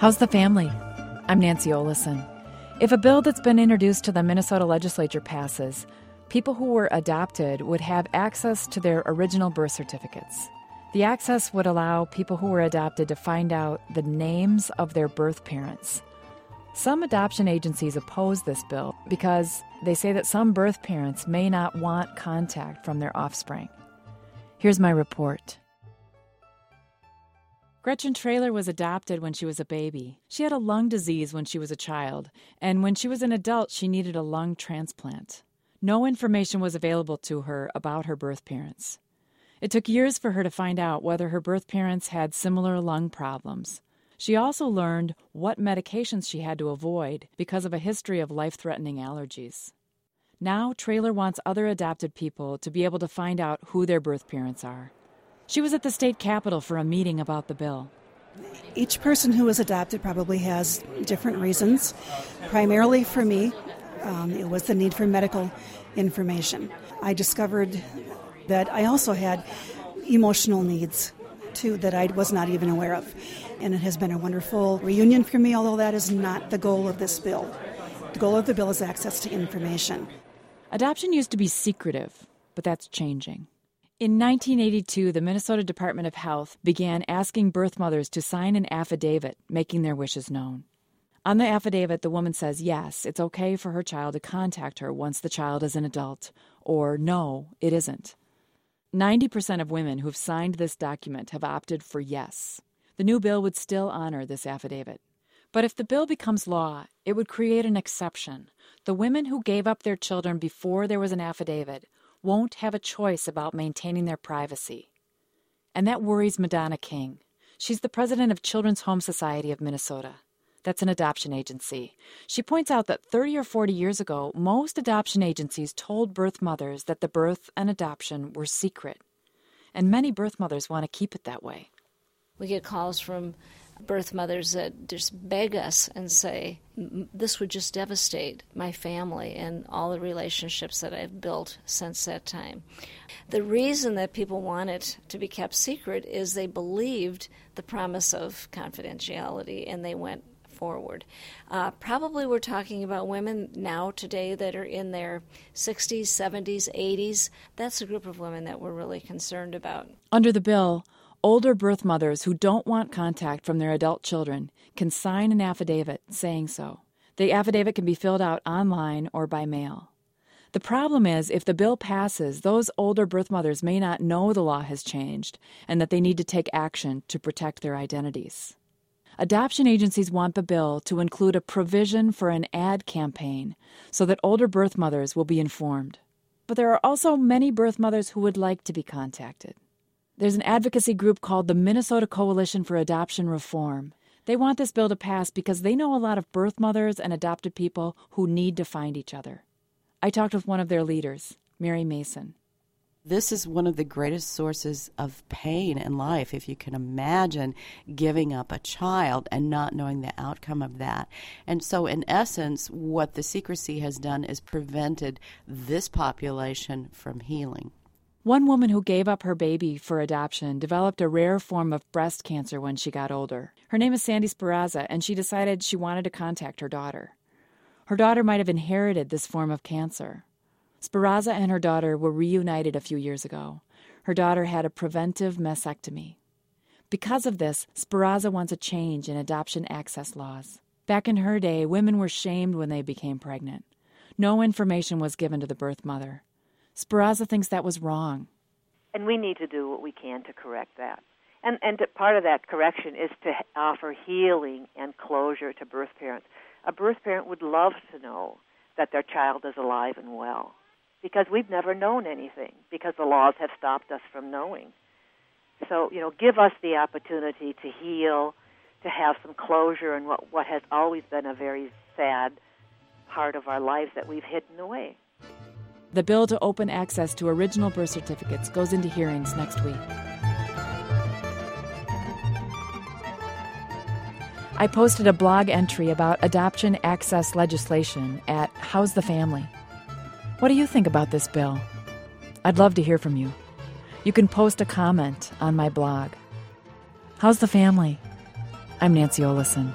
How's the family? I'm Nancy Olison. If a bill that's been introduced to the Minnesota legislature passes, people who were adopted would have access to their original birth certificates. The access would allow people who were adopted to find out the names of their birth parents. Some adoption agencies oppose this bill because they say that some birth parents may not want contact from their offspring. Here's my report. Gretchen Trailer was adopted when she was a baby. She had a lung disease when she was a child, and when she was an adult, she needed a lung transplant. No information was available to her about her birth parents. It took years for her to find out whether her birth parents had similar lung problems. She also learned what medications she had to avoid because of a history of life threatening allergies. Now, Trailer wants other adopted people to be able to find out who their birth parents are. She was at the state capitol for a meeting about the bill. Each person who was adopted probably has different reasons. Primarily for me, um, it was the need for medical information. I discovered that I also had emotional needs too that I was not even aware of. And it has been a wonderful reunion for me, although that is not the goal of this bill. The goal of the bill is access to information. Adoption used to be secretive, but that's changing. In 1982, the Minnesota Department of Health began asking birth mothers to sign an affidavit making their wishes known. On the affidavit, the woman says yes, it's okay for her child to contact her once the child is an adult, or no, it isn't. 90% of women who've signed this document have opted for yes. The new bill would still honor this affidavit. But if the bill becomes law, it would create an exception. The women who gave up their children before there was an affidavit won't have a choice about maintaining their privacy. And that worries Madonna King. She's the president of Children's Home Society of Minnesota. That's an adoption agency. She points out that 30 or 40 years ago, most adoption agencies told birth mothers that the birth and adoption were secret. And many birth mothers want to keep it that way. We get calls from birth mothers that just beg us and say, This would just devastate my family and all the relationships that I've built since that time. The reason that people want it to be kept secret is they believed the promise of confidentiality and they went forward. Uh, probably we're talking about women now today that are in their 60s, 70s, 80s. That's a group of women that we're really concerned about. Under the bill, Older birth mothers who don't want contact from their adult children can sign an affidavit saying so. The affidavit can be filled out online or by mail. The problem is, if the bill passes, those older birth mothers may not know the law has changed and that they need to take action to protect their identities. Adoption agencies want the bill to include a provision for an ad campaign so that older birth mothers will be informed. But there are also many birth mothers who would like to be contacted. There's an advocacy group called the Minnesota Coalition for Adoption Reform. They want this bill to pass because they know a lot of birth mothers and adopted people who need to find each other. I talked with one of their leaders, Mary Mason. This is one of the greatest sources of pain in life. If you can imagine giving up a child and not knowing the outcome of that. And so, in essence, what the secrecy has done is prevented this population from healing. One woman who gave up her baby for adoption developed a rare form of breast cancer when she got older. Her name is Sandy Speraza, and she decided she wanted to contact her daughter. Her daughter might have inherited this form of cancer. Speraza and her daughter were reunited a few years ago. Her daughter had a preventive mastectomy. Because of this, Speraza wants a change in adoption access laws. Back in her day, women were shamed when they became pregnant. No information was given to the birth mother. Speraza thinks that was wrong. And we need to do what we can to correct that. And, and to, part of that correction is to offer healing and closure to birth parents. A birth parent would love to know that their child is alive and well because we've never known anything because the laws have stopped us from knowing. So, you know, give us the opportunity to heal, to have some closure in what, what has always been a very sad part of our lives that we've hidden away. The bill to open access to original birth certificates goes into hearings next week. I posted a blog entry about adoption access legislation at How's the Family. What do you think about this bill? I'd love to hear from you. You can post a comment on my blog. How's the family? I'm Nancy Olison.